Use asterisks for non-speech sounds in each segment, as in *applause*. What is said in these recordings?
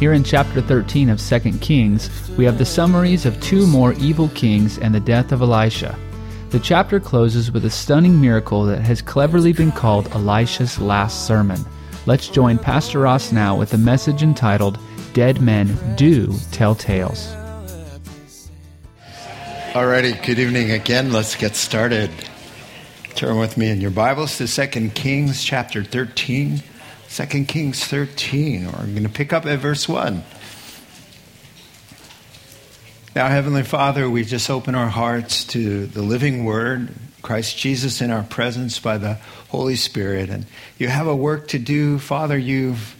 Here in chapter 13 of 2 Kings, we have the summaries of two more evil kings and the death of Elisha. The chapter closes with a stunning miracle that has cleverly been called Elisha's last sermon. Let's join Pastor Ross now with a message entitled Dead Men Do Tell Tales. Alrighty, good evening again. Let's get started. Turn with me in your Bibles to 2 Kings chapter 13. 2 Kings 13. We're going to pick up at verse 1. Now, Heavenly Father, we just open our hearts to the living Word, Christ Jesus in our presence by the Holy Spirit. And you have a work to do. Father, you've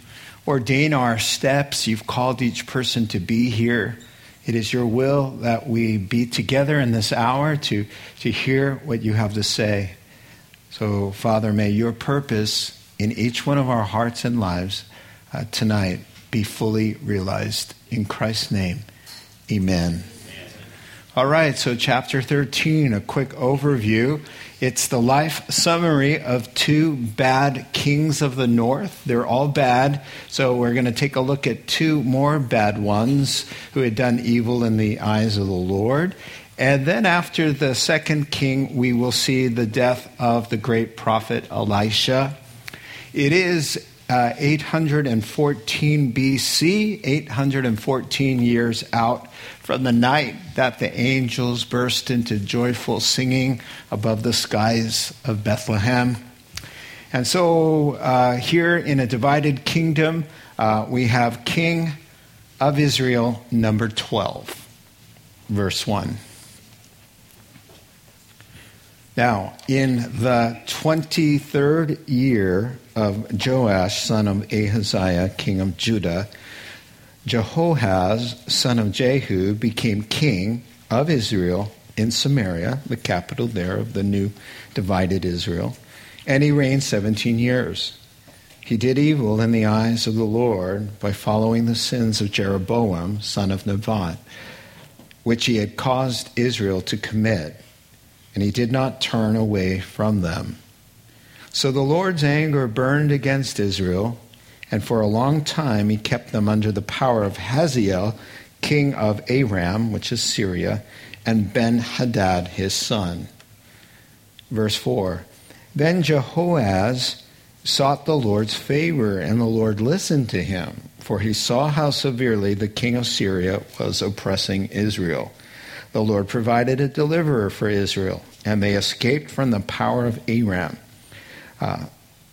ordained our steps. You've called each person to be here. It is your will that we be together in this hour to, to hear what you have to say. So, Father, may your purpose in each one of our hearts and lives uh, tonight be fully realized. In Christ's name, amen. All right, so chapter 13, a quick overview. It's the life summary of two bad kings of the north. They're all bad, so we're going to take a look at two more bad ones who had done evil in the eyes of the Lord. And then after the second king, we will see the death of the great prophet Elisha. It is uh, 814 BC, 814 years out from the night that the angels burst into joyful singing above the skies of Bethlehem. And so, uh, here in a divided kingdom, uh, we have King of Israel, number 12, verse 1. Now, in the 23rd year of Joash, son of Ahaziah, king of Judah, Jehoahaz, son of Jehu, became king of Israel in Samaria, the capital there of the new divided Israel, and he reigned 17 years. He did evil in the eyes of the Lord by following the sins of Jeroboam, son of Nebat, which he had caused Israel to commit and he did not turn away from them. So the Lord's anger burned against Israel, and for a long time he kept them under the power of Hazael, king of Aram, which is Syria, and Ben Hadad his son. Verse 4 Then Jehoahaz sought the Lord's favor, and the Lord listened to him, for he saw how severely the king of Syria was oppressing Israel. The Lord provided a deliverer for Israel, and they escaped from the power of Aram. Uh,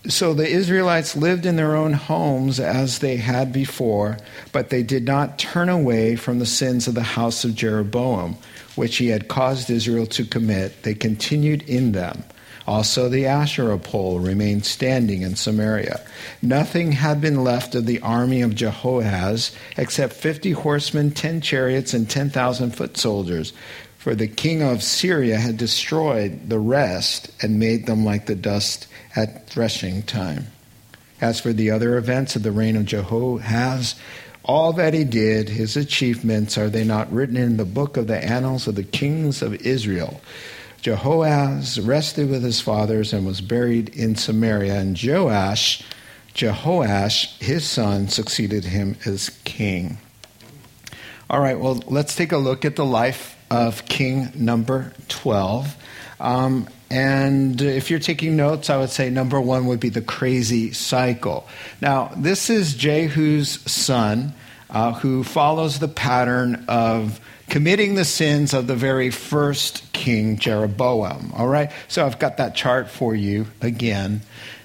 so the Israelites lived in their own homes as they had before, but they did not turn away from the sins of the house of Jeroboam, which he had caused Israel to commit. They continued in them. Also, the Asherah pole remained standing in Samaria. Nothing had been left of the army of Jehoahaz except fifty horsemen, ten chariots, and ten thousand foot soldiers. For the king of Syria had destroyed the rest and made them like the dust at threshing time. As for the other events of the reign of Jehoahaz, all that he did, his achievements, are they not written in the book of the annals of the kings of Israel? Jehoahaz rested with his fathers and was buried in Samaria, and Joash, Jehoash, his son, succeeded him as king. All right, well, let's take a look at the life of king number 12. Um, and if you're taking notes, I would say number one would be the crazy cycle. Now, this is Jehu's son uh, who follows the pattern of committing the sins of the very first king, Jeroboam. All right? So I've got that chart for you again.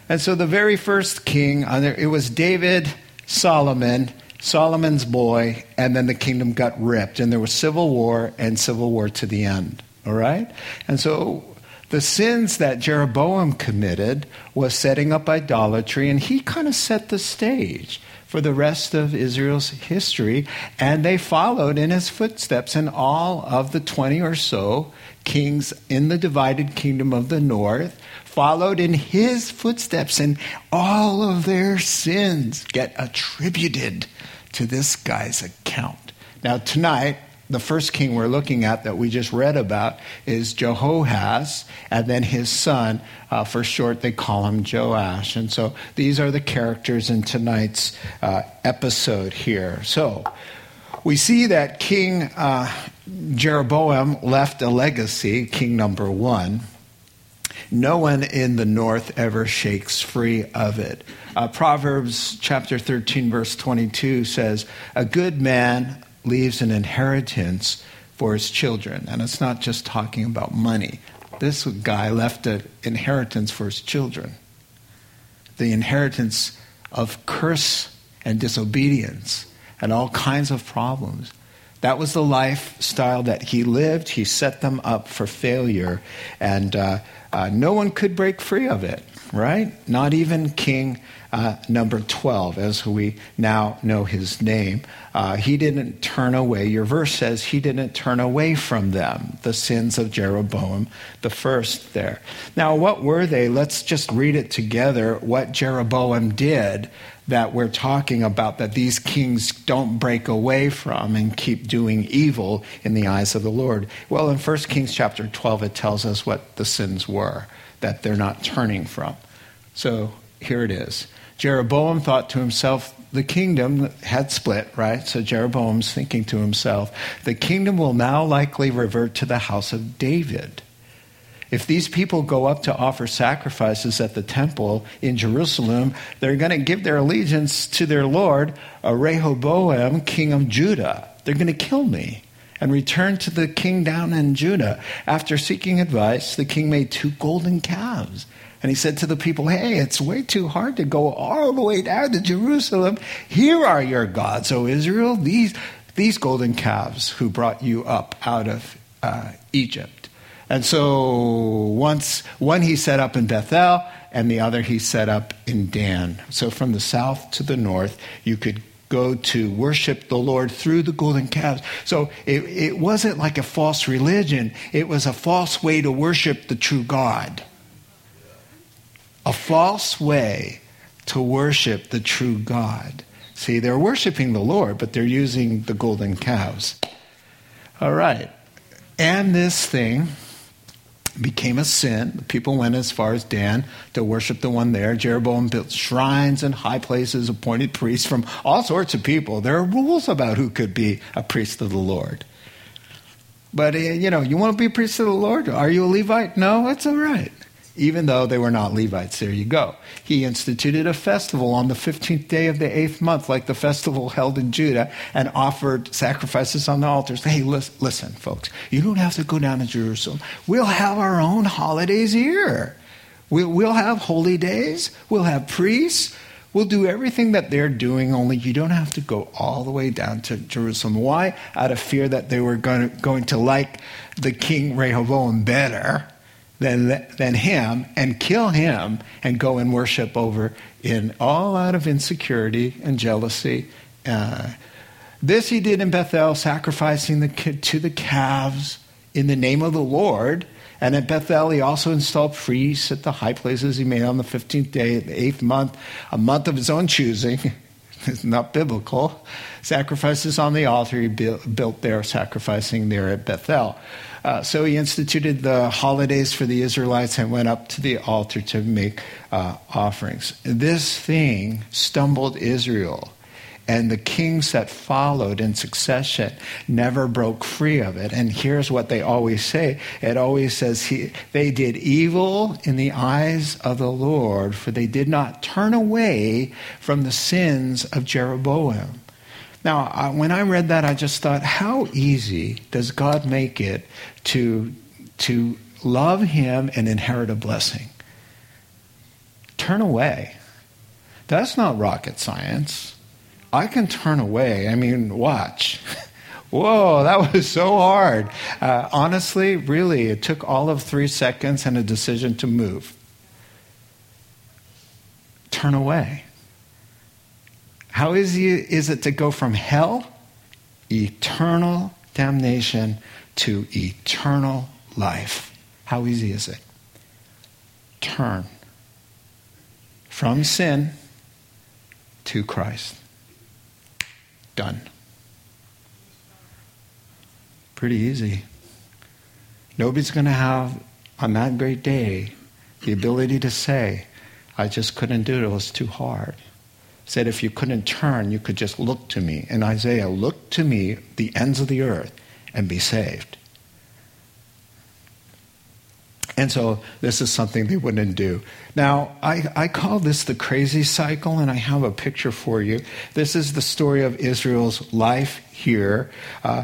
And so the very first king, uh, it was David, Solomon, Solomon's boy, and then the kingdom got ripped, and there was civil war and civil war to the end. All right? And so the sins that Jeroboam committed was setting up idolatry, and he kind of set the stage for the rest of Israel's history, and they followed in his footsteps. And all of the 20 or so kings in the divided kingdom of the north followed in his footsteps, and all of their sins get attributed to this guy's account. Now, tonight, the first king we're looking at that we just read about is Jehoahaz, and then his son, uh, for short, they call him Joash. And so these are the characters in tonight's uh, episode here. So we see that King uh, Jeroboam left a legacy, king number one. No one in the north ever shakes free of it. Uh, Proverbs chapter 13, verse 22 says, A good man leaves an inheritance for his children. And it's not just talking about money. This guy left an inheritance for his children. The inheritance of curse and disobedience and all kinds of problems. That was the lifestyle that he lived. He set them up for failure, and uh, uh, no one could break free of it, right? Not even King uh, number 12, as we now know his name. Uh, he didn't turn away. Your verse says he didn't turn away from them, the sins of Jeroboam, the first there. Now, what were they? Let's just read it together what Jeroboam did that we're talking about that these kings don't break away from and keep doing evil in the eyes of the Lord. Well, in 1 Kings chapter 12, it tells us what the sins were that they're not turning from. So here it is. Jeroboam thought to himself, the kingdom had split, right? So Jeroboam's thinking to himself, the kingdom will now likely revert to the house of David. If these people go up to offer sacrifices at the temple in Jerusalem, they're going to give their allegiance to their Lord, Rehoboam, king of Judah. They're going to kill me and return to the king down in Judah. After seeking advice, the king made two golden calves and he said to the people, Hey, it's way too hard to go all the way down to Jerusalem. Here are your gods, O Israel, these, these golden calves who brought you up out of uh, Egypt. And so once one he set up in Bethel, and the other he set up in Dan. So from the south to the north, you could go to worship the Lord through the golden calves. So it, it wasn't like a false religion, it was a false way to worship the true God a false way to worship the true God. See, they're worshiping the Lord, but they're using the golden calves. All right. And this thing became a sin. The people went as far as Dan to worship the one there. Jeroboam built shrines and high places, appointed priests from all sorts of people. There are rules about who could be a priest of the Lord. But, uh, you know, you want to be a priest of the Lord? Are you a Levite? No, it's all right even though they were not Levites. There you go. He instituted a festival on the 15th day of the eighth month, like the festival held in Judah, and offered sacrifices on the altars. Hey, listen, listen, folks, you don't have to go down to Jerusalem. We'll have our own holidays here. We'll, we'll have holy days, we'll have priests. We'll do everything that they're doing, only you don't have to go all the way down to Jerusalem. Why? Out of fear that they were going to, going to like the king Rehoboam better than, than him and kill him and go and worship over in all out of insecurity and jealousy. Uh, this he did in Bethel, sacrificing the, kid to the calves in the name of the Lord. And at Bethel, he also installed priests at the high places he made on the 15th day of the eighth month, a month of his own choosing. *laughs* it's not biblical. Sacrifices on the altar he built there, sacrificing there at Bethel. Uh, so he instituted the holidays for the Israelites and went up to the altar to make uh, offerings. This thing stumbled Israel. And the kings that followed in succession never broke free of it. And here's what they always say it always says, he, They did evil in the eyes of the Lord, for they did not turn away from the sins of Jeroboam. Now, when I read that, I just thought, how easy does God make it to, to love Him and inherit a blessing? Turn away. That's not rocket science. I can turn away. I mean, watch. *laughs* Whoa, that was so hard. Uh, honestly, really, it took all of three seconds and a decision to move. Turn away. How easy is it to go from hell, eternal damnation, to eternal life? How easy is it? Turn from sin to Christ. Done. Pretty easy. Nobody's going to have, on that great day, the ability to say, I just couldn't do it, it was too hard. Said if you couldn't turn, you could just look to me. And Isaiah, look to me, the ends of the earth, and be saved. And so this is something they wouldn't do. Now, I, I call this the crazy cycle, and I have a picture for you. This is the story of Israel's life here. Uh,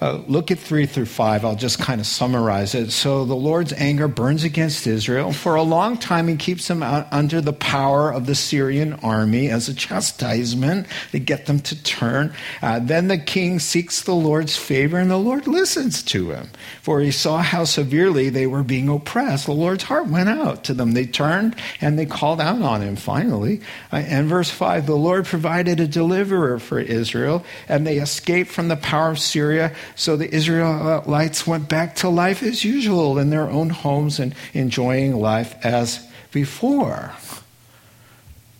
uh, look at 3 through 5. I'll just kind of summarize it. So the Lord's anger burns against Israel. For a long time, he keeps them under the power of the Syrian army as a chastisement to get them to turn. Uh, then the king seeks the Lord's favor, and the Lord listens to him. For he saw how severely they were being oppressed. The Lord's heart went out to them. They turned and they called out on him finally. Uh, and verse 5 the Lord provided a deliverer for Israel, and they escaped from the power of Syria so the Israelites went back to life as usual in their own homes and enjoying life as before.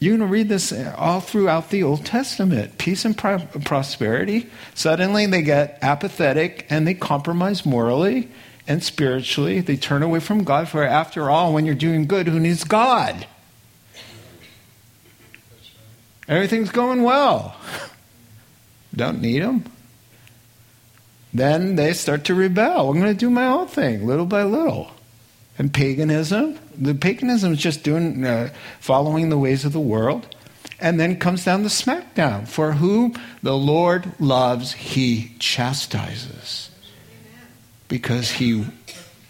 Going to read this all throughout the Old Testament peace and pro- prosperity. Suddenly they get apathetic and they compromise morally and spiritually. They turn away from God, for after all, when you're doing good, who needs God? Everything's going well. *laughs* Don't need Him then they start to rebel. I'm going to do my own thing, little by little. And paganism, the paganism is just doing, uh, following the ways of the world. And then comes down the smackdown. For whom the Lord loves, he chastises. Because he,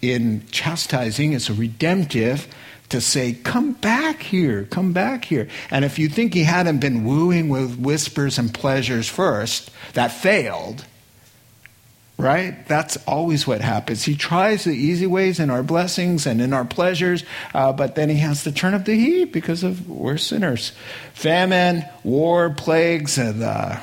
in chastising, it's a redemptive to say, come back here, come back here. And if you think he hadn't been wooing with whispers and pleasures first, that failed, right? That's always what happens. He tries the easy ways in our blessings and in our pleasures, uh, but then he has to turn up the heat because of we're sinners. Famine, war, plagues, and uh,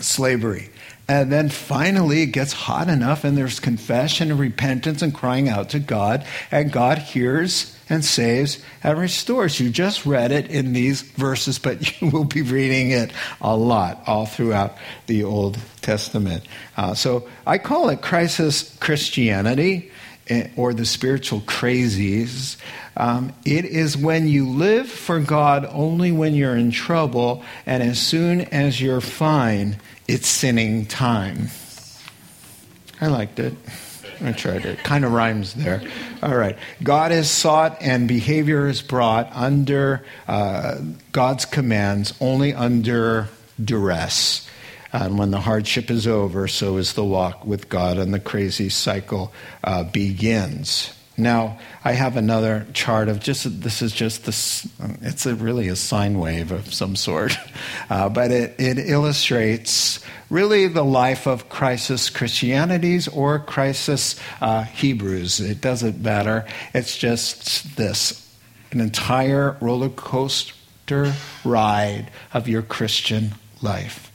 slavery. And then finally, it gets hot enough, and there's confession and repentance and crying out to God, and God hears and saves and restores. You just read it in these verses, but *laughs* you will be reading it a lot all throughout the Old Testament. Uh, so I call it crisis Christianity eh, or the spiritual crazies. Um, it is when you live for God only when you're in trouble, and as soon as you're fine, it's sinning time. I liked it. I tried it. Kind of rhymes there. All right. God is sought and behavior is brought under uh, God's commands only under duress. And when the hardship is over, so is the walk with God, and the crazy cycle uh, begins. Now, I have another chart of just, this is just this, it's a, really a sine wave of some sort, *laughs* uh, but it, it illustrates really the life of crisis Christianities or crisis uh, Hebrews. It doesn't matter. It's just this an entire roller coaster ride of your Christian life.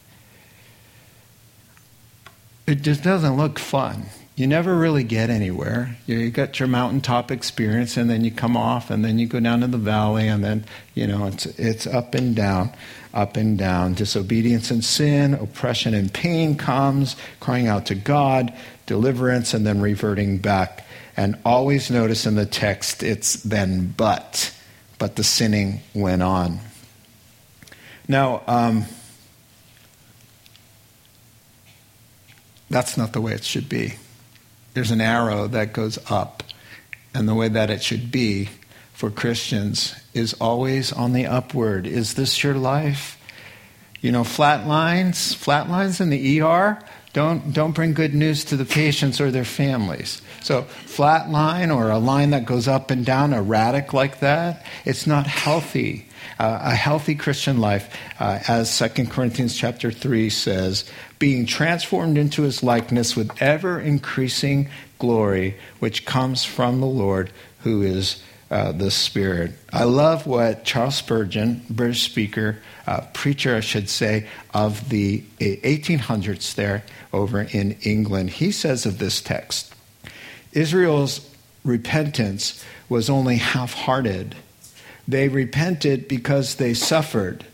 It just doesn't look fun you never really get anywhere. You got your mountaintop experience, and then you come off, and then you go down to the valley, and then you know it's it's up and down, up and down. Disobedience and sin, oppression and pain comes, crying out to God, deliverance, and then reverting back. And always notice in the text it's then but, but the sinning went on. Now. Um, that's not the way it should be there's an arrow that goes up. And the way that it should be for Christians is always on the upward. Is this your life? You know, flat lines, flat lines in the ER Don't, don't bring good news to the patients or their families. So, flat line or a line that goes up and down, erratic like that, it's not healthy. Uh, a healthy Christian life, uh, as 2 Corinthians chapter 3 says, being transformed into his likeness with ever increasing glory, which comes from the Lord, who is uh, the Spirit. I love what Charles Spurgeon, British speaker, uh, preacher, I should say, of the 1800s there over in England, he says of this text Israel's repentance was only half hearted. They repented because they suffered.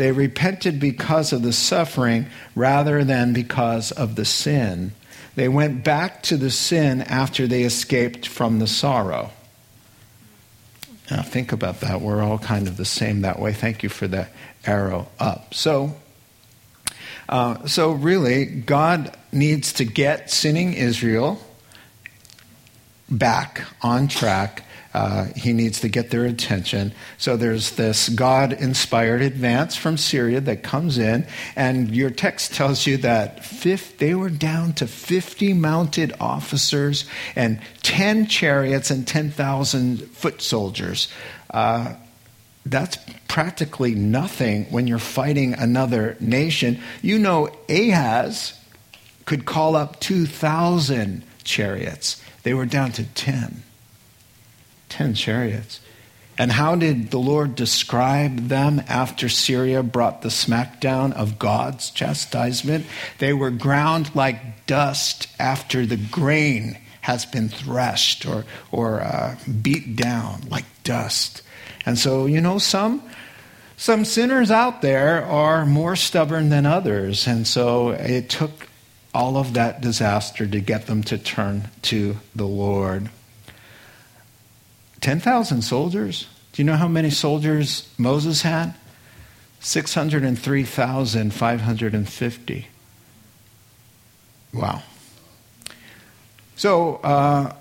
They repented because of the suffering rather than because of the sin. They went back to the sin after they escaped from the sorrow. Now, think about that. We're all kind of the same that way. Thank you for the arrow up. So, uh, so really, God needs to get sinning Israel back on track. Uh, he needs to get their attention. So there's this God inspired advance from Syria that comes in, and your text tells you that fifth, they were down to 50 mounted officers and 10 chariots and 10,000 foot soldiers. Uh, that's practically nothing when you're fighting another nation. You know, Ahaz could call up 2,000 chariots. They were down to 10. 10 chariots. And how did the Lord describe them after Syria brought the smackdown of God's chastisement? They were ground like dust after the grain has been threshed or, or uh, beat down like dust. And so, you know, some, some sinners out there are more stubborn than others. And so it took all of that disaster to get them to turn to the Lord. 10,000 soldiers. Do you know how many soldiers Moses had? 603,550. Wow. So uh,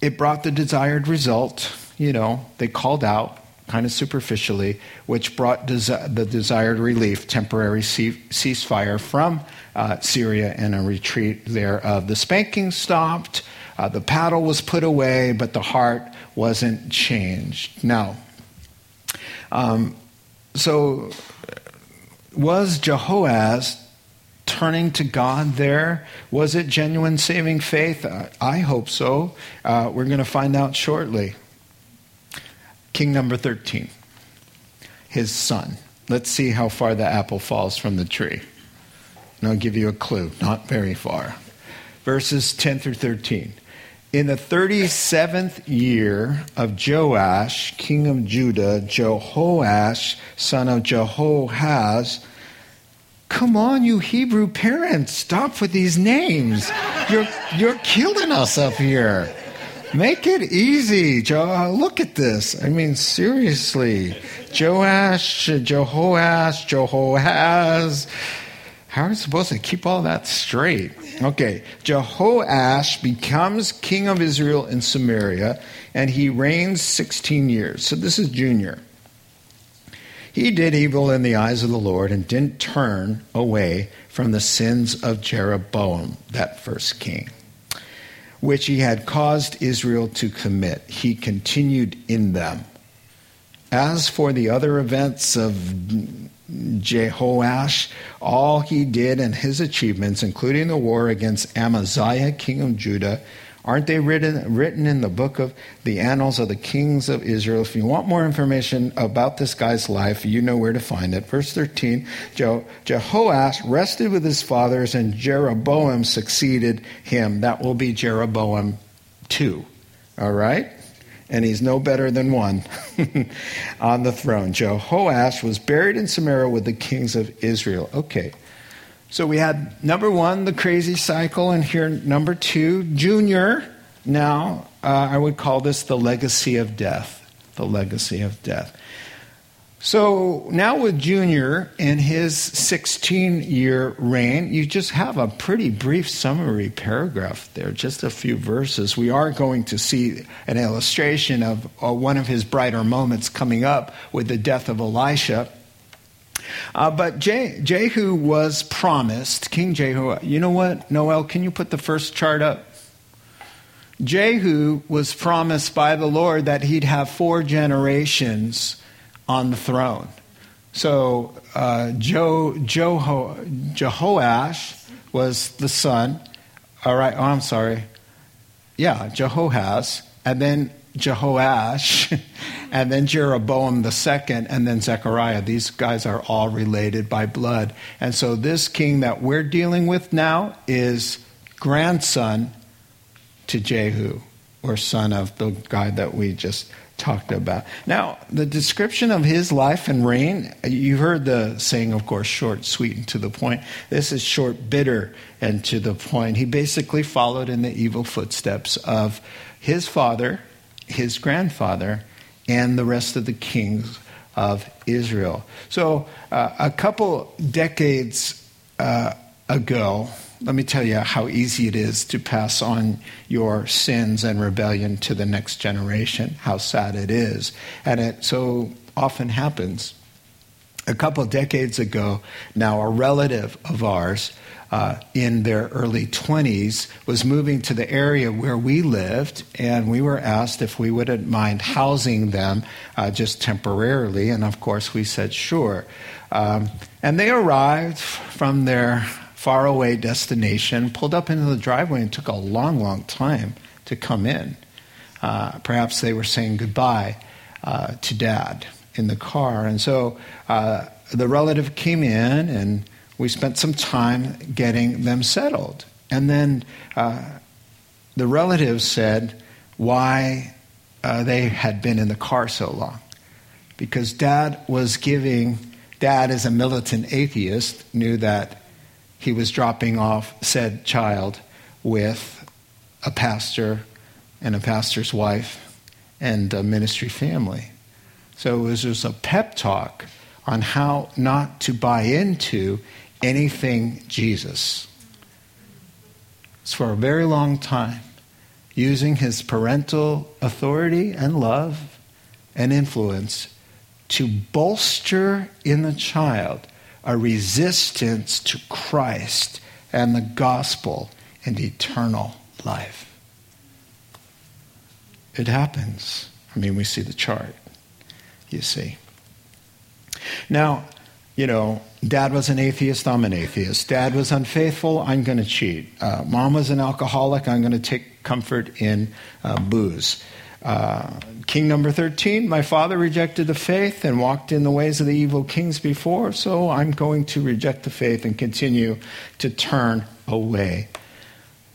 it brought the desired result. You know, they called out kind of superficially, which brought desi- the desired relief, temporary ceasefire from uh, Syria and a retreat there. thereof. The spanking stopped, uh, the paddle was put away, but the heart wasn't changed. Now, um, so was Jehoahaz turning to God there? Was it genuine saving faith? Uh, I hope so. Uh, we're going to find out shortly. King number 13, his son. Let's see how far the apple falls from the tree. And I'll give you a clue, not very far. Verses 10 through 13. In the 37th year of Joash, king of Judah, Jehoash, son of Jehoahaz, Come on, you Hebrew parents, stop with these names. You're, you're killing us up here. Make it easy. Look at this. I mean, seriously. Joash, Jehoash, Jehoahaz. How are we supposed to keep all that straight? Okay, Jehoash becomes king of Israel in Samaria, and he reigns 16 years. So this is junior. He did evil in the eyes of the Lord and didn't turn away from the sins of Jeroboam, that first king, which he had caused Israel to commit. He continued in them. As for the other events of Jehoash, all he did and his achievements, including the war against Amaziah, king of Judah, aren't they written, written in the book of the annals of the kings of Israel? If you want more information about this guy's life, you know where to find it. Verse 13 Je- Jehoash rested with his fathers, and Jeroboam succeeded him. That will be Jeroboam 2. All right? And he's no better than one *laughs* on the throne. Jehoash was buried in Samaria with the kings of Israel. Okay. So we had number one, the crazy cycle, and here number two, Junior. Now, uh, I would call this the legacy of death. The legacy of death. So now with Junior and his 16 year reign, you just have a pretty brief summary paragraph there, just a few verses. We are going to see an illustration of uh, one of his brighter moments coming up with the death of Elisha. Uh, but Je- Jehu was promised, King Jehu. You know what, Noel? Can you put the first chart up? Jehu was promised by the Lord that he'd have four generations on the throne. So uh, jo- Joho- Jehoash was the son. All right, oh, I'm sorry. Yeah, Jehoahaz, and then Jehoash, *laughs* and then Jeroboam the second, and then Zechariah. These guys are all related by blood. And so this king that we're dealing with now is grandson to Jehu, or son of the guy that we just talked about. Now, the description of his life and reign, you heard the saying, of course, short, sweet, and to the point. This is short, bitter, and to the point. He basically followed in the evil footsteps of his father, his grandfather, and the rest of the kings of Israel. So, uh, a couple decades uh, ago, let me tell you how easy it is to pass on your sins and rebellion to the next generation, how sad it is. And it so often happens. A couple decades ago, now a relative of ours uh, in their early 20s was moving to the area where we lived, and we were asked if we wouldn't mind housing them uh, just temporarily. And of course, we said sure. Um, and they arrived from their faraway destination, pulled up into the driveway, and took a long, long time to come in. Uh, perhaps they were saying goodbye uh, to dad in the car. And so uh, the relative came in, and we spent some time getting them settled. And then uh, the relative said why uh, they had been in the car so long. Because dad was giving, dad, as a militant atheist, knew that he was dropping off said child with a pastor and a pastor's wife and a ministry family. So it was just a pep talk on how not to buy into anything Jesus. For a very long time, using his parental authority and love and influence to bolster in the child a resistance to Christ and the gospel and eternal life. It happens. I mean, we see the chart, you see. Now, you know, dad was an atheist, I'm an atheist. Dad was unfaithful, I'm going to cheat. Uh, mom was an alcoholic, I'm going to take comfort in uh, booze. Uh, king number 13, my father rejected the faith and walked in the ways of the evil kings before, so I'm going to reject the faith and continue to turn away.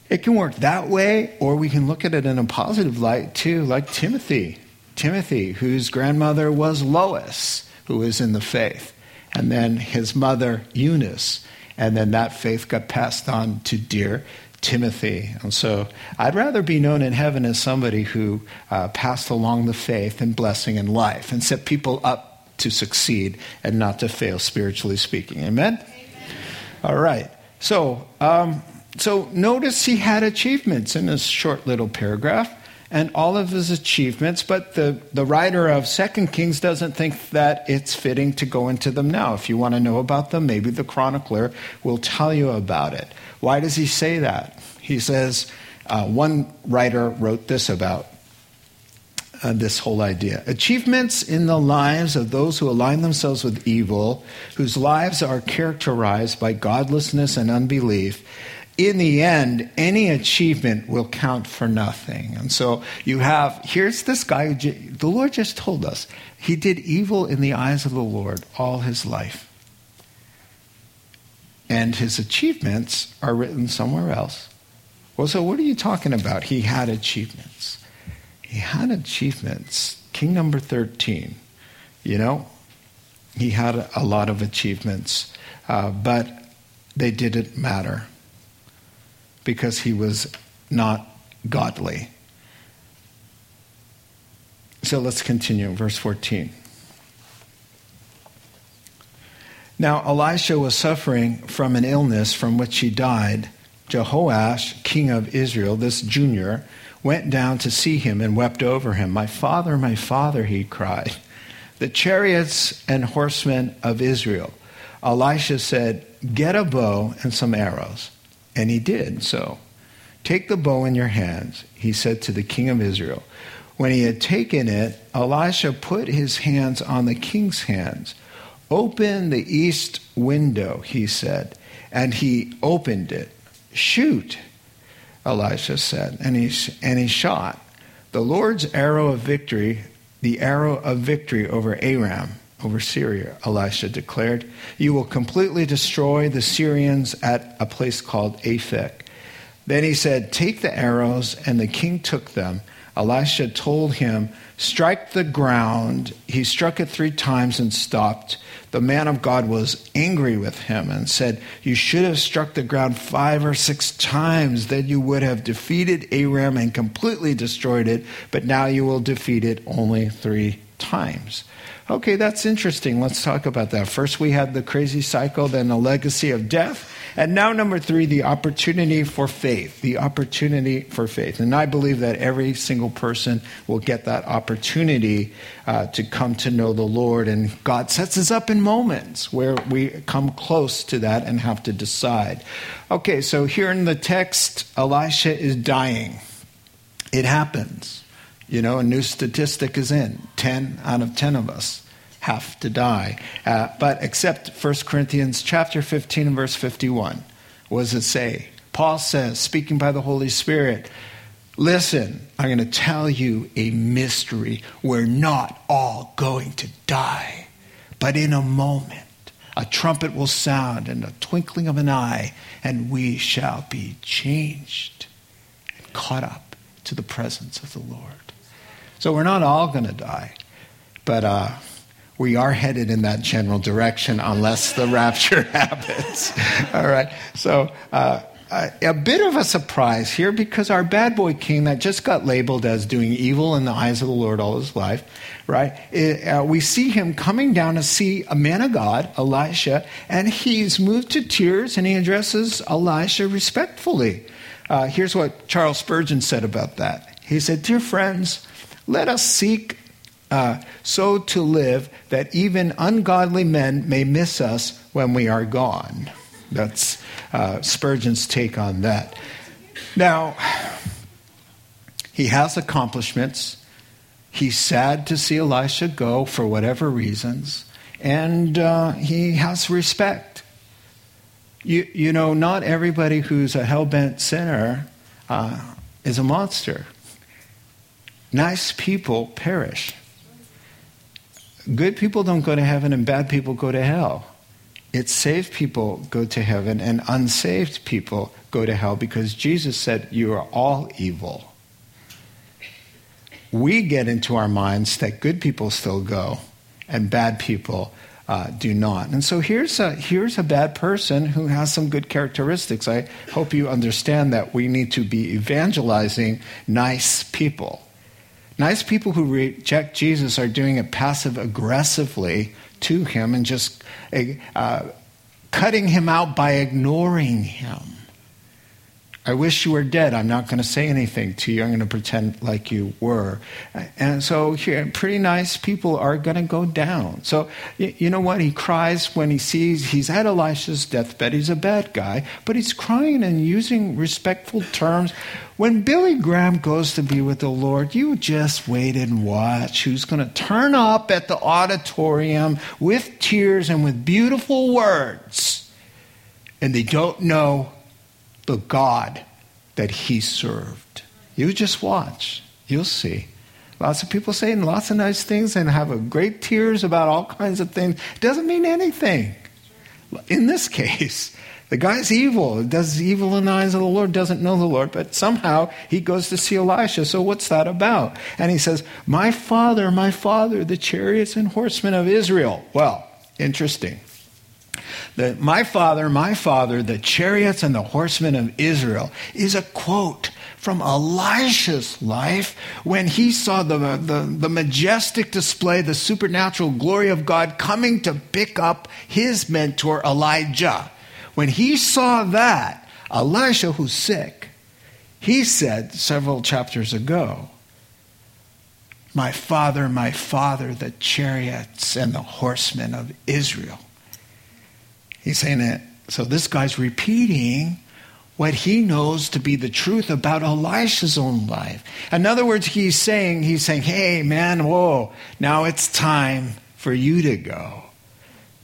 It can work that way, or we can look at it in a positive light too, like Timothy. Timothy, whose grandmother was Lois, who was in the faith, and then his mother, Eunice, and then that faith got passed on to dear Timothy. And so I'd rather be known in heaven as somebody who uh, passed along the faith and blessing in life and set people up to succeed and not to fail, spiritually speaking. Amen? Amen. All right. So, um, so notice he had achievements in this short little paragraph and all of his achievements, but the, the writer of Second Kings doesn't think that it's fitting to go into them now. If you want to know about them, maybe the chronicler will tell you about it. Why does he say that? He says, uh, one writer wrote this about uh, this whole idea. Achievements in the lives of those who align themselves with evil, whose lives are characterized by godlessness and unbelief, in the end, any achievement will count for nothing. And so you have, here's this guy, the Lord just told us, he did evil in the eyes of the Lord all his life and his achievements are written somewhere else. Well, so what are you talking about? He had achievements. He had achievements. King number 13, you know, he had a lot of achievements, uh, but they didn't matter because he was not godly. So let's continue, verse 14. Now, Elisha was suffering from an illness from which he died. Jehoash, king of Israel, this junior, went down to see him and wept over him. My father, my father, he cried. The chariots and horsemen of Israel. Elisha said, Get a bow and some arrows. And he did so. Take the bow in your hands, he said to the king of Israel. When he had taken it, Elisha put his hands on the king's hands. Open the east window, he said. And he opened it. Shoot, Elisha said. And he, and he shot. The Lord's arrow of victory, the arrow of victory over Aram over Syria, Elisha declared. You will completely destroy the Syrians at a place called Aphek. Then he said, Take the arrows, and the king took them. Elisha told him, Strike the ground. He struck it three times and stopped. The man of God was angry with him and said, You should have struck the ground five or six times, then you would have defeated Aram and completely destroyed it, but now you will defeat it only three times. Okay, that's interesting. Let's talk about that. First, we had the crazy cycle, then the legacy of death. And now, number three, the opportunity for faith. The opportunity for faith. And I believe that every single person will get that opportunity uh, to come to know the Lord. And God sets us up in moments where we come close to that and have to decide. Okay, so here in the text, Elisha is dying. It happens. You know, a new statistic is in 10 out of 10 of us have to die. Uh, but except 1 Corinthians chapter 15 and verse 51. What does it say? Paul says, speaking by the Holy Spirit, Listen, I'm going to tell you a mystery. We're not all going to die, but in a moment, a trumpet will sound and a twinkling of an eye, and we shall be changed and caught up to the presence of the Lord. So we're not all going to die, but uh, we are headed in that general direction unless the *laughs* rapture happens. *laughs* all right. So. Uh, a bit of a surprise here because our bad boy king that just got labeled as doing evil in the eyes of the Lord all his life, right? It, uh, we see him coming down to see a man of God, Elisha, and he's moved to tears and he addresses Elisha respectfully. Uh, here's what Charles Spurgeon said about that. He said, Dear friends, let us seek uh, so to live that even ungodly men may miss us when we are gone. That's uh, Spurgeon's take on that. Now, he has accomplishments. He's sad to see Elisha go for whatever reasons, and uh, he has respect. You, you know, not everybody who's a hell bent sinner uh, is a monster. Nice people perish. Good people don't go to heaven and bad people go to hell. It's saved people go to heaven and unsaved people go to hell because Jesus said, You are all evil. We get into our minds that good people still go and bad people uh, do not. And so here's a, here's a bad person who has some good characteristics. I hope you understand that we need to be evangelizing nice people. Nice people who reject Jesus are doing it passive aggressively to him and just uh, cutting him out by ignoring him. I wish you were dead. I'm not going to say anything to you. I'm going to pretend like you were. And so here, pretty nice people are going to go down. So you know what? He cries when he sees he's at Elisha's deathbed. He's a bad guy, but he's crying and using respectful terms. When Billy Graham goes to be with the Lord, you just wait and watch who's going to turn up at the auditorium with tears and with beautiful words. And they don't know the God that he served. You just watch. You'll see. Lots of people saying lots of nice things and have great tears about all kinds of things. It doesn't mean anything. In this case, *laughs* the guy's evil, does evil in the eyes of the Lord, doesn't know the Lord, but somehow he goes to see Elisha. So what's that about? And he says, My father, my father, the chariots and horsemen of Israel. Well, interesting. The, my father, my father, the chariots and the horsemen of Israel is a quote from Elisha's life when he saw the, the, the, majestic display, the supernatural glory of God coming to pick up his mentor, Elijah. When he saw that, Elisha, who's sick, he said several chapters ago, My father, my father, the chariots and the horsemen of Israel. He's saying that. So this guy's repeating what he knows to be the truth about Elisha's own life. In other words, he's saying, he's saying, hey man, whoa, now it's time for you to go.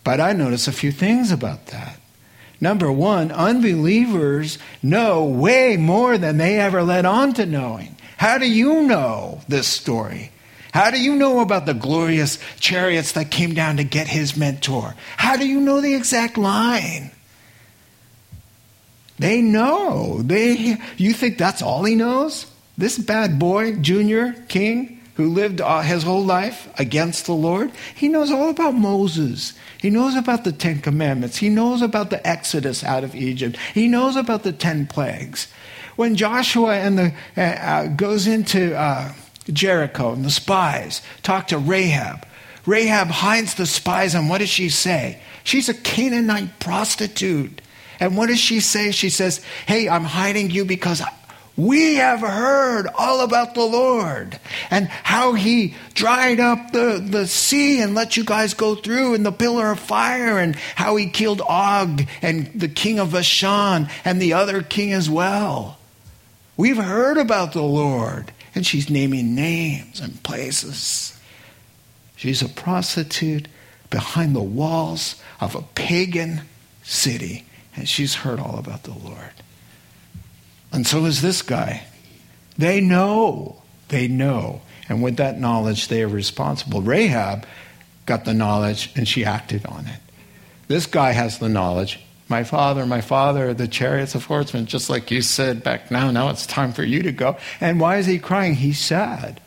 But I notice a few things about that. Number one, unbelievers know way more than they ever let on to knowing. How do you know this story? How do you know about the glorious chariots that came down to get his mentor? How do you know the exact line? They know. They you think that's all he knows? This bad boy, Junior King, who lived uh, his whole life against the Lord, he knows all about Moses. He knows about the Ten Commandments. He knows about the Exodus out of Egypt. He knows about the ten plagues. When Joshua and the uh, uh, goes into uh, Jericho and the spies talk to Rahab, Rahab hides the spies, and what does she say? She's a Canaanite prostitute. And what does she say? She says, Hey, I'm hiding you because we have heard all about the Lord and how he dried up the, the sea and let you guys go through in the pillar of fire and how he killed Og and the king of Bashan and the other king as well. We've heard about the Lord. And she's naming names and places. She's a prostitute behind the walls of a pagan city and she's heard all about the Lord. And so is this guy. They know. They know. And with that knowledge, they are responsible. Rahab got the knowledge and she acted on it. This guy has the knowledge. My father, my father, the chariots of horsemen, just like you said back now, now it's time for you to go. And why is he crying? He's sad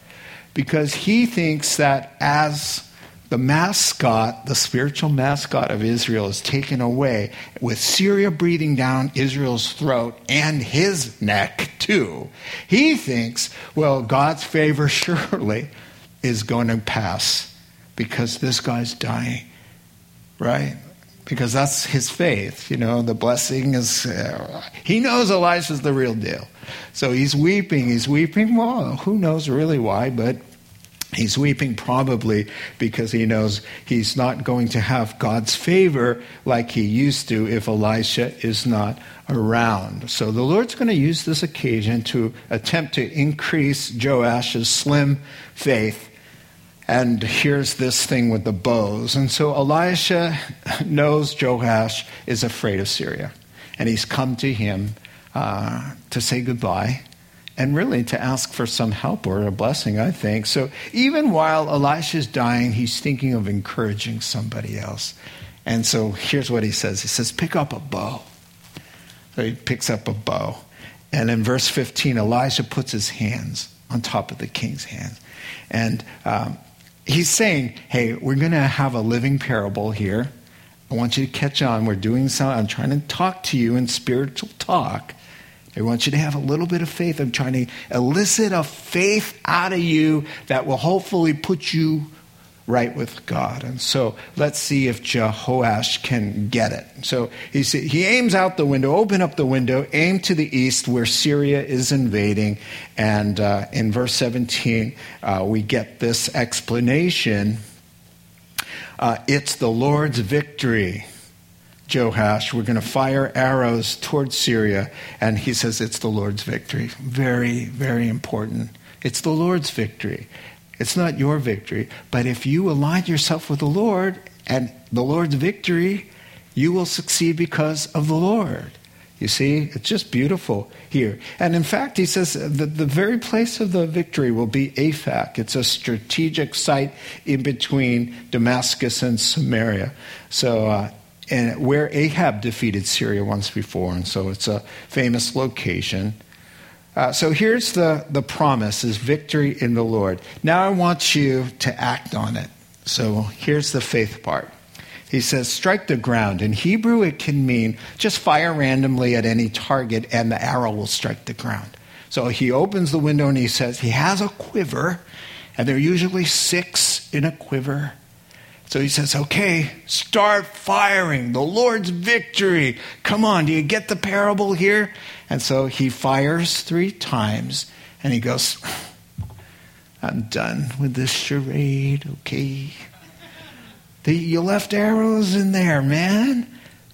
because he thinks that as the mascot, the spiritual mascot of Israel, is taken away with Syria breathing down Israel's throat and his neck, too. He thinks, well, God's favor *laughs* surely is going to pass because this guy's dying, right? Because that's his faith. You know, the blessing is, uh, he knows Elisha's the real deal. So he's weeping. He's weeping. Well, who knows really why, but He's weeping probably because he knows he's not going to have God's favor like he used to if Elisha is not around. So the Lord's going to use this occasion to attempt to increase Joash's slim faith. And here's this thing with the bows. And so Elisha knows Joash is afraid of Syria. And he's come to him uh, to say goodbye and really to ask for some help or a blessing, I think. So even while Elisha's dying, he's thinking of encouraging somebody else. And so here's what he says He says, Pick up a bow. So he picks up a bow. And in verse 15, Elisha puts his hands on top of the king's hands. And um, he's saying, Hey, we're going to have a living parable here. I want you to catch on. We're doing some, I'm trying to talk to you in spiritual talk. I want you to have a little bit of faith. I'm trying to elicit a faith out of you that will hopefully put you right with God. And so let's see if Jehoash can get it. So he, he aims out the window, open up the window, aim to the east where Syria is invading. And uh, in verse 17, uh, we get this explanation uh, it's the Lord's victory. Joash, we're going to fire arrows towards Syria. And he says it's the Lord's victory. Very, very important. It's the Lord's victory. It's not your victory. But if you align yourself with the Lord and the Lord's victory, you will succeed because of the Lord. You see, it's just beautiful here. And in fact, he says that the very place of the victory will be Aphek. It's a strategic site in between Damascus and Samaria. So uh, and where Ahab defeated Syria once before, and so it's a famous location. Uh, so here's the, the promise is victory in the Lord. Now I want you to act on it. So here's the faith part. He says, strike the ground. In Hebrew, it can mean just fire randomly at any target and the arrow will strike the ground. So he opens the window and he says, he has a quiver, and there are usually six in a quiver. So he says, okay, start firing. The Lord's victory. Come on, do you get the parable here? And so he fires three times and he goes, I'm done with this charade, okay? The, you left arrows in there, man.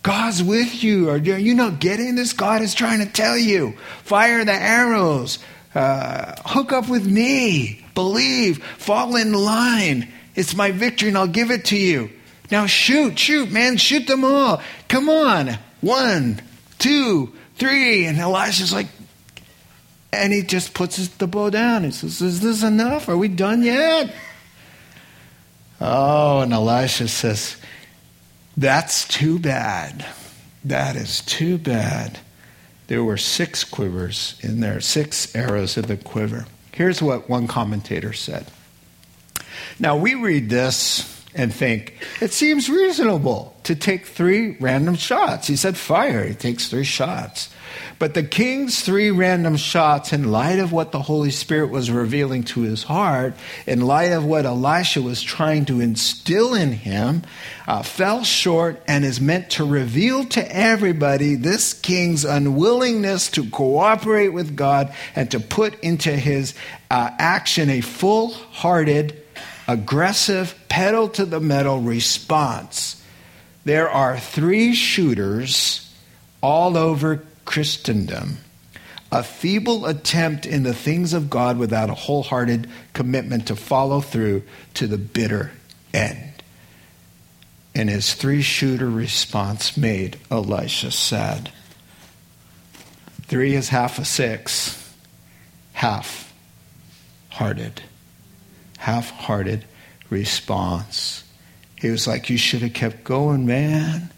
God's with you. Are you not getting this? God is trying to tell you. Fire the arrows. Uh, hook up with me. Believe. Fall in line. It's my victory and I'll give it to you. Now shoot, shoot, man, shoot them all. Come on. One, two, three. And Elisha's like, and he just puts the bow down. He says, Is this enough? Are we done yet? Oh, and Elisha says, That's too bad. That is too bad. There were six quivers in there, six arrows in the quiver. Here's what one commentator said. Now, we read this and think, it seems reasonable to take three random shots. He said fire, he takes three shots. But the king's three random shots, in light of what the Holy Spirit was revealing to his heart, in light of what Elisha was trying to instill in him, uh, fell short and is meant to reveal to everybody this king's unwillingness to cooperate with God and to put into his uh, action a full hearted, aggressive, pedal to the metal response. There are three shooters all over Christendom, a feeble attempt in the things of God without a wholehearted commitment to follow through to the bitter end. And his three shooter response made Elisha sad. Three is half a six, half hearted, half hearted response. He was like, You should have kept going, man.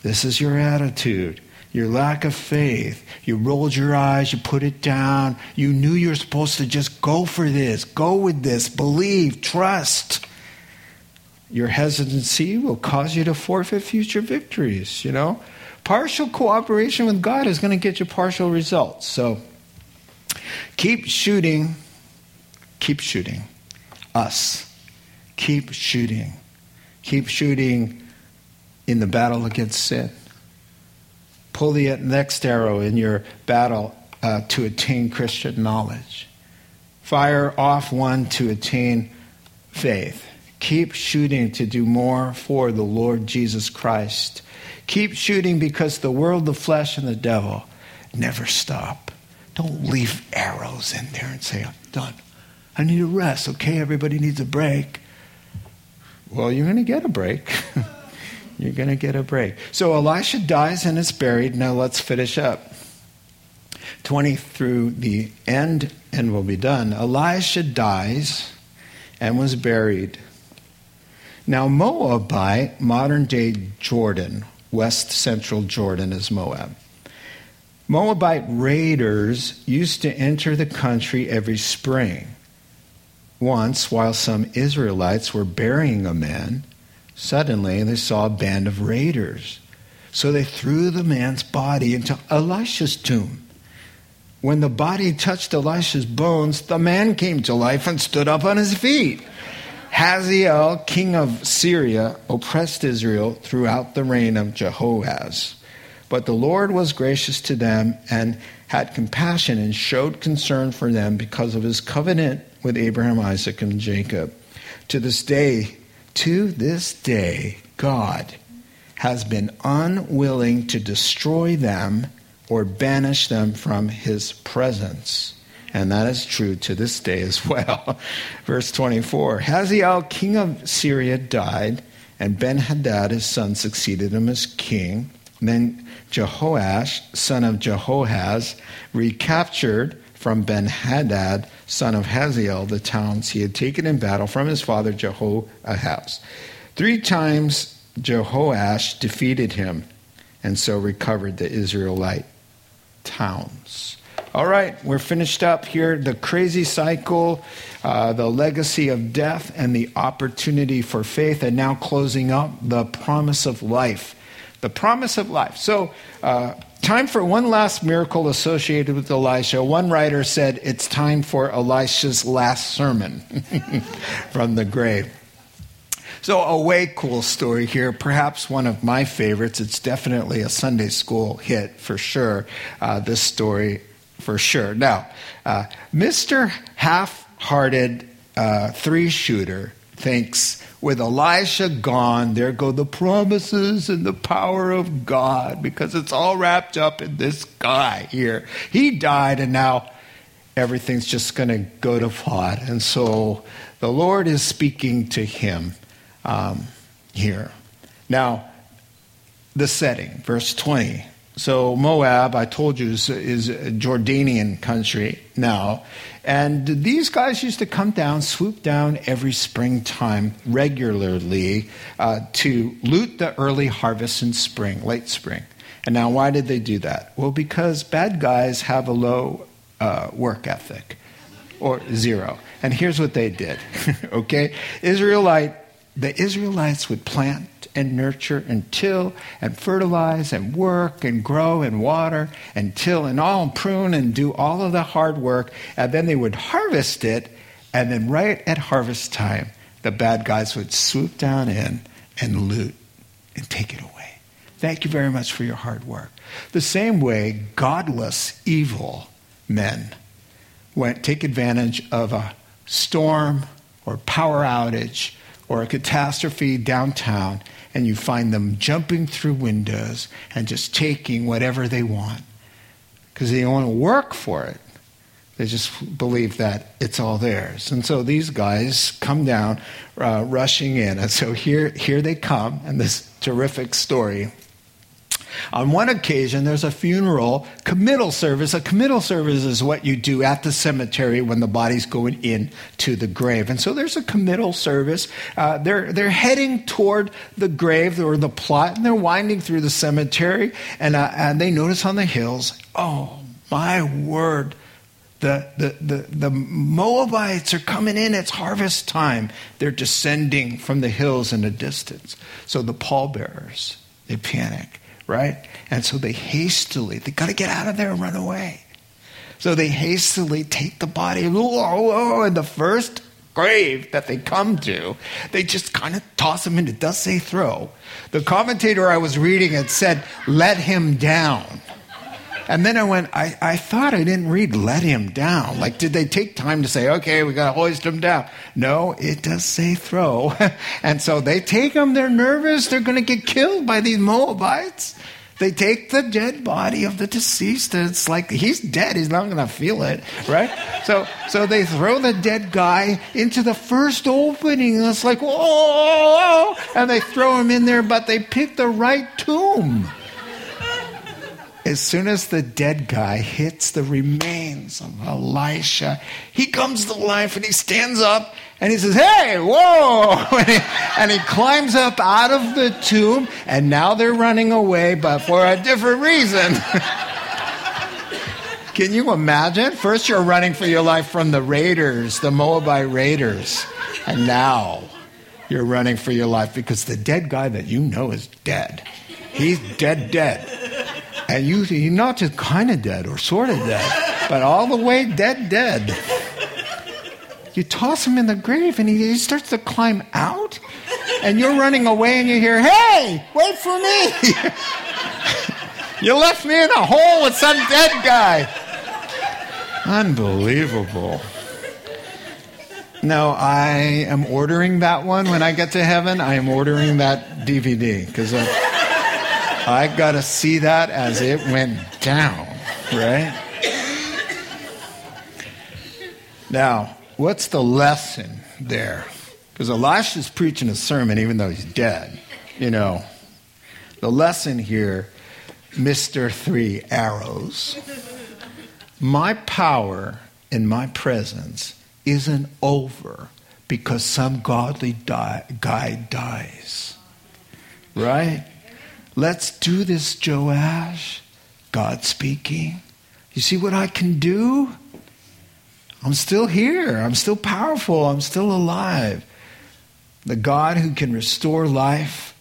This is your attitude your lack of faith. You rolled your eyes, you put it down. You knew you were supposed to just go for this, go with this, believe, trust. Your hesitancy will cause you to forfeit future victories, you know? Partial cooperation with God is going to get you partial results. So keep shooting, keep shooting. Us. Keep shooting. Keep shooting in the battle against sin pull the next arrow in your battle uh, to attain Christian knowledge. Fire off one to attain faith. Keep shooting to do more for the Lord Jesus Christ. Keep shooting because the world, the flesh, and the devil never stop. Don't leave arrows in there and say, I'm done. I need a rest. Okay, everybody needs a break. Well, you're going to get a break. *laughs* You're going to get a break. So Elisha dies and is buried. Now let's finish up. 20 through the end, and we'll be done. Elisha dies and was buried. Now, Moabite, modern day Jordan, west central Jordan is Moab. Moabite raiders used to enter the country every spring. Once, while some Israelites were burying a man, Suddenly, they saw a band of raiders. So they threw the man's body into Elisha's tomb. When the body touched Elisha's bones, the man came to life and stood up on his feet. Hazael, king of Syria, oppressed Israel throughout the reign of Jehoahaz. But the Lord was gracious to them and had compassion and showed concern for them because of his covenant with Abraham, Isaac, and Jacob. To this day, to this day, God has been unwilling to destroy them or banish them from his presence. And that is true to this day as *laughs* well. Verse 24 Hazael, king of Syria, died, and Ben Hadad, his son, succeeded him as king. Then Jehoash, son of Jehoahaz, recaptured from Ben Hadad, son of Hazael, the towns he had taken in battle from his father Jehoahaz. Three times Jehoash defeated him and so recovered the Israelite towns. All right, we're finished up here. The crazy cycle, uh, the legacy of death, and the opportunity for faith, and now closing up the promise of life. The promise of life. So, uh, Time for one last miracle associated with Elisha. One writer said it's time for Elisha's last sermon *laughs* from the grave. So, a way cool story here, perhaps one of my favorites. It's definitely a Sunday school hit for sure. Uh, this story for sure. Now, uh, Mr. Half Hearted uh, Three Shooter thinks, with Elisha gone, there go the promises and the power of God because it's all wrapped up in this guy here. He died, and now everything's just going to go to pot. And so the Lord is speaking to him um, here. Now, the setting, verse 20. So Moab, I told you, is, is a Jordanian country now. And these guys used to come down, swoop down every springtime regularly uh, to loot the early harvest in spring, late spring. And now, why did they do that? Well, because bad guys have a low uh, work ethic or zero. And here's what they did. *laughs* okay? Israelite, the Israelites would plant and nurture and till and fertilize and work and grow and water and till and all and prune and do all of the hard work. And then they would harvest it. And then right at harvest time, the bad guys would swoop down in and loot and take it away. Thank you very much for your hard work. The same way, godless, evil men went take advantage of a storm or power outage or a catastrophe downtown and you find them jumping through windows and just taking whatever they want because they don't want to work for it. They just believe that it's all theirs. And so these guys come down uh, rushing in. And so here, here they come, and this terrific story on one occasion, there's a funeral committal service. A committal service is what you do at the cemetery when the body's going in to the grave. And so there's a committal service. Uh, they're, they're heading toward the grave or the plot, and they're winding through the cemetery, and, uh, and they notice on the hills, oh, my word. The, the, the, the Moabites are coming in. It's harvest time. They're descending from the hills in the distance. So the pallbearers, they panic right? And so they hastily, they got to get out of there and run away. So they hastily take the body, and the first grave that they come to, they just kind of toss him into, does say throw. The commentator I was reading had said, let him down. And then I went, I, I thought I didn't read let him down. Like, did they take time to say, okay, we got to hoist him down? No, it does say throw. *laughs* and so they take him, they're nervous, they're going to get killed by these Moabites. They take the dead body of the deceased. It's like he's dead. He's not going to feel it, right? So, so they throw the dead guy into the first opening. And it's like whoa, and they throw him in there, but they pick the right tomb as soon as the dead guy hits the remains of Elisha, he comes to life and he stands up and he says, Hey, whoa! *laughs* And he, and he, climbs up out of the tomb, and now they're running away, but for a different reason. *laughs* Can you imagine? First, you're running for your life from the raiders, the Moabite raiders, and now you're running for your life because the dead guy that you know is dead. He's dead, dead. And you, you're not just kind of dead or sort of dead, but all the way dead, dead. You toss him in the grave and he, he starts to climb out, and you're running away and you hear, Hey, wait for me! *laughs* you left me in a hole with some dead guy. Unbelievable. No, I am ordering that one when I get to heaven. I am ordering that DVD because. I got to see that as it went down, right? Now, what's the lesson there? Because Elisha's preaching a sermon even though he's dead, you know. The lesson here, Mr. Three Arrows. My power in my presence isn't over because some godly die, guy dies. Right? Let's do this, Joash. God speaking. You see what I can do? I'm still here. I'm still powerful. I'm still alive. The God who can restore life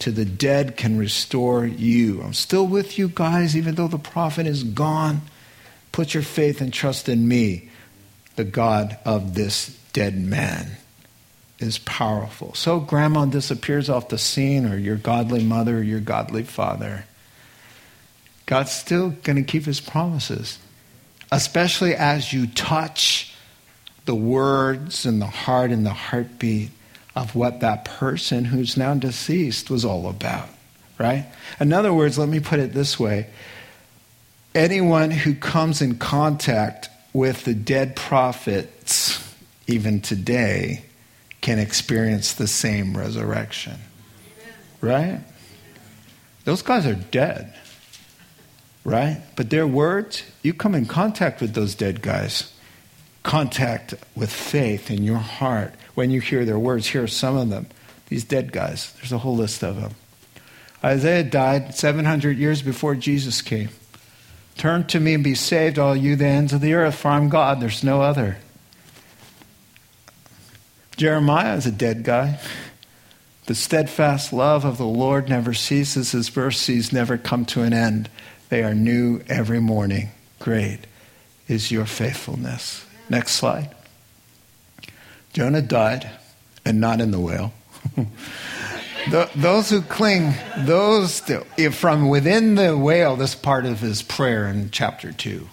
to the dead can restore you. I'm still with you guys, even though the prophet is gone. Put your faith and trust in me, the God of this dead man is powerful. So grandma disappears off the scene, or your godly mother, or your godly father. God's still going to keep his promises, especially as you touch the words and the heart and the heartbeat of what that person who's now deceased was all about, right? In other words, let me put it this way anyone who comes in contact with the dead prophets, even today, can experience the same resurrection, right? Those guys are dead, right? But their words, you come in contact with those dead guys, contact with faith in your heart. When you hear their words, here are some of them. These dead guys, there's a whole list of them. Isaiah died 700 years before Jesus came. Turn to me and be saved, all you the ends of the earth, for I'm God, there's no other. Jeremiah is a dead guy. The steadfast love of the Lord never ceases, his mercies never come to an end. They are new every morning. Great is your faithfulness. Next slide. Jonah died, and not in the whale. *laughs* those who cling, those from within the whale, this part of his prayer in chapter 2.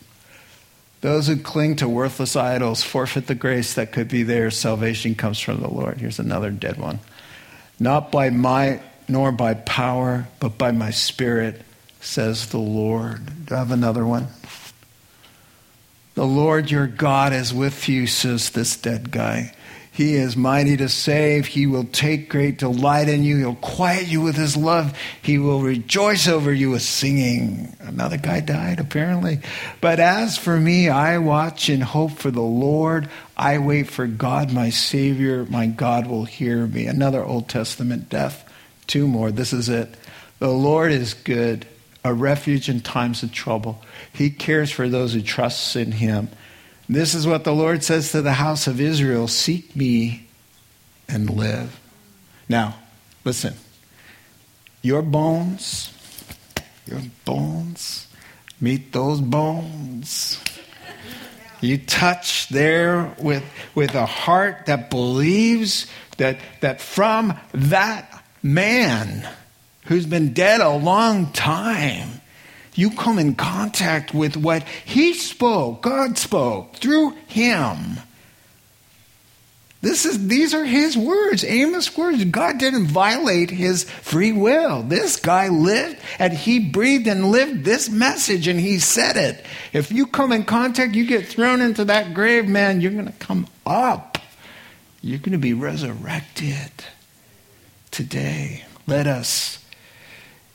Those who cling to worthless idols forfeit the grace that could be theirs. Salvation comes from the Lord. Here's another dead one. Not by might nor by power, but by my spirit, says the Lord. Do I have another one? The Lord your God is with you, says this dead guy. He is mighty to save. He will take great delight in you. He'll quiet you with his love. He will rejoice over you with singing. Another guy died, apparently. But as for me, I watch and hope for the Lord. I wait for God, my Savior. My God will hear me. Another Old Testament death. Two more. This is it. The Lord is good, a refuge in times of trouble. He cares for those who trust in him. This is what the Lord says to the house of Israel Seek me and live. Now, listen. Your bones, your bones, meet those bones. You touch there with, with a heart that believes that, that from that man who's been dead a long time, you come in contact with what He spoke, God spoke through Him. This is, these are his words, Amos' words. God didn't violate his free will. This guy lived and he breathed and lived this message and he said it. If you come in contact, you get thrown into that grave, man, you're going to come up. You're going to be resurrected today. Let us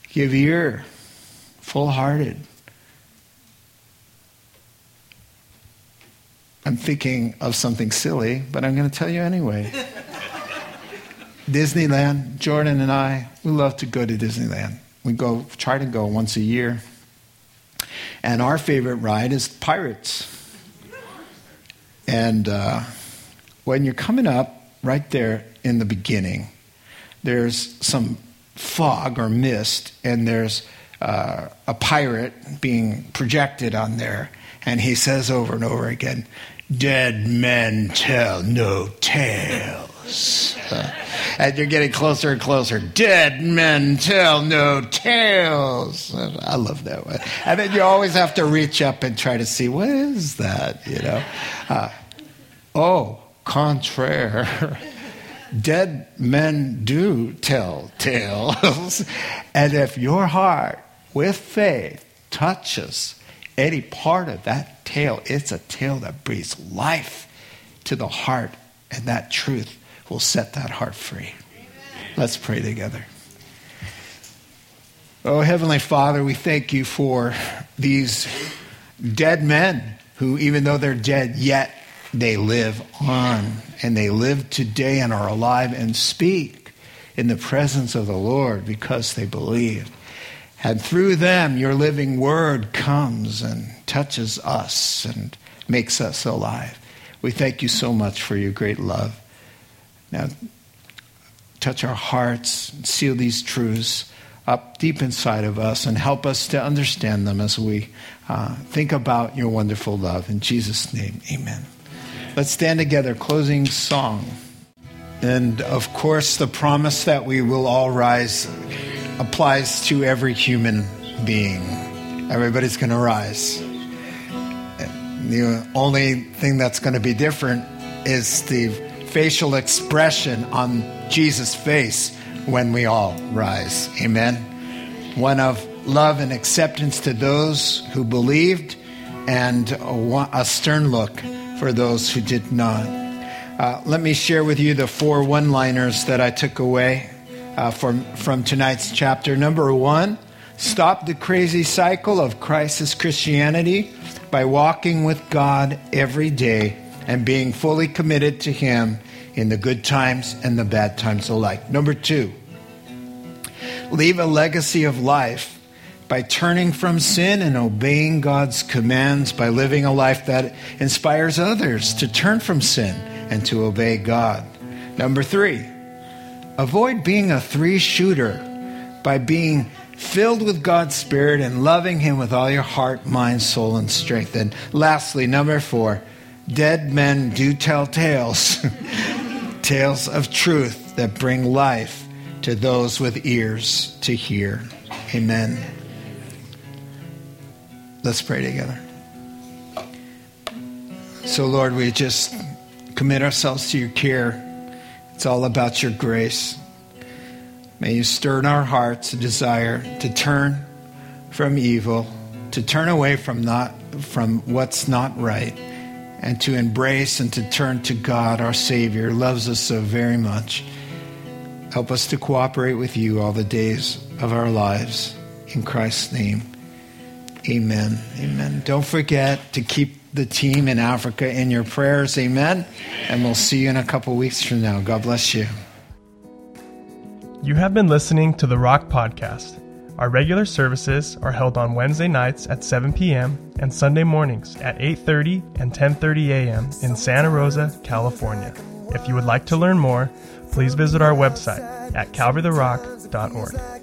give ear full hearted. I'm thinking of something silly, but I'm going to tell you anyway. *laughs* Disneyland, Jordan and I, we love to go to Disneyland. We go try to go once a year. And our favorite ride is Pirates. And uh, when you're coming up right there in the beginning, there's some fog or mist, and there's uh, a pirate being projected on there, and he says over and over again, Dead men tell no tales. Uh, and you're getting closer and closer. Dead men tell no tales. I love that one. And then you always have to reach up and try to see what is that, you know? Uh, oh, contraire. *laughs* Dead men do tell tales. *laughs* and if your heart with faith touches any part of that tale, it's a tale that breathes life to the heart, and that truth will set that heart free. Let's pray together. Oh, Heavenly Father, we thank you for these dead men who, even though they're dead, yet they live on and they live today and are alive and speak in the presence of the Lord because they believe. And through them, your living word comes and touches us and makes us alive. We thank you so much for your great love. Now, touch our hearts, seal these truths up deep inside of us, and help us to understand them as we uh, think about your wonderful love. In Jesus' name, amen. Let's stand together, closing song. And of course, the promise that we will all rise applies to every human being. Everybody's going to rise. The only thing that's going to be different is the facial expression on Jesus' face when we all rise. Amen. One of love and acceptance to those who believed, and a, stern look for those who did not. Uh, let me share with you the four one liners that I took away uh, from, from tonight's chapter. Number one, stop the crazy cycle of crisis Christianity by walking with God every day and being fully committed to Him in the good times and the bad times alike. Number two, leave a legacy of life by turning from sin and obeying God's commands by living a life that inspires others to turn from sin and to obey God. Number three, avoid being a three shooter by being filled with God's Spirit and loving Him with all your heart, mind, soul, and strength. And lastly, number four, dead men do tell tales, *laughs* tales of truth that bring life to those with ears to hear. Amen. Let's pray together. So, Lord, we just commit ourselves to your care. It's all about your grace. May you stir in our hearts a desire to turn from evil, to turn away from not from what's not right, and to embrace and to turn to God, our Savior, who loves us so very much. Help us to cooperate with you all the days of our lives. In Christ's name, amen. Amen. Don't forget to keep the team in Africa in your prayers. Amen. And we'll see you in a couple weeks from now. God bless you. You have been listening to the Rock Podcast. Our regular services are held on Wednesday nights at 7 p.m. and Sunday mornings at 8:30 and 10:30 a.m. in Santa Rosa, California. If you would like to learn more, please visit our website at calvarytherock.org.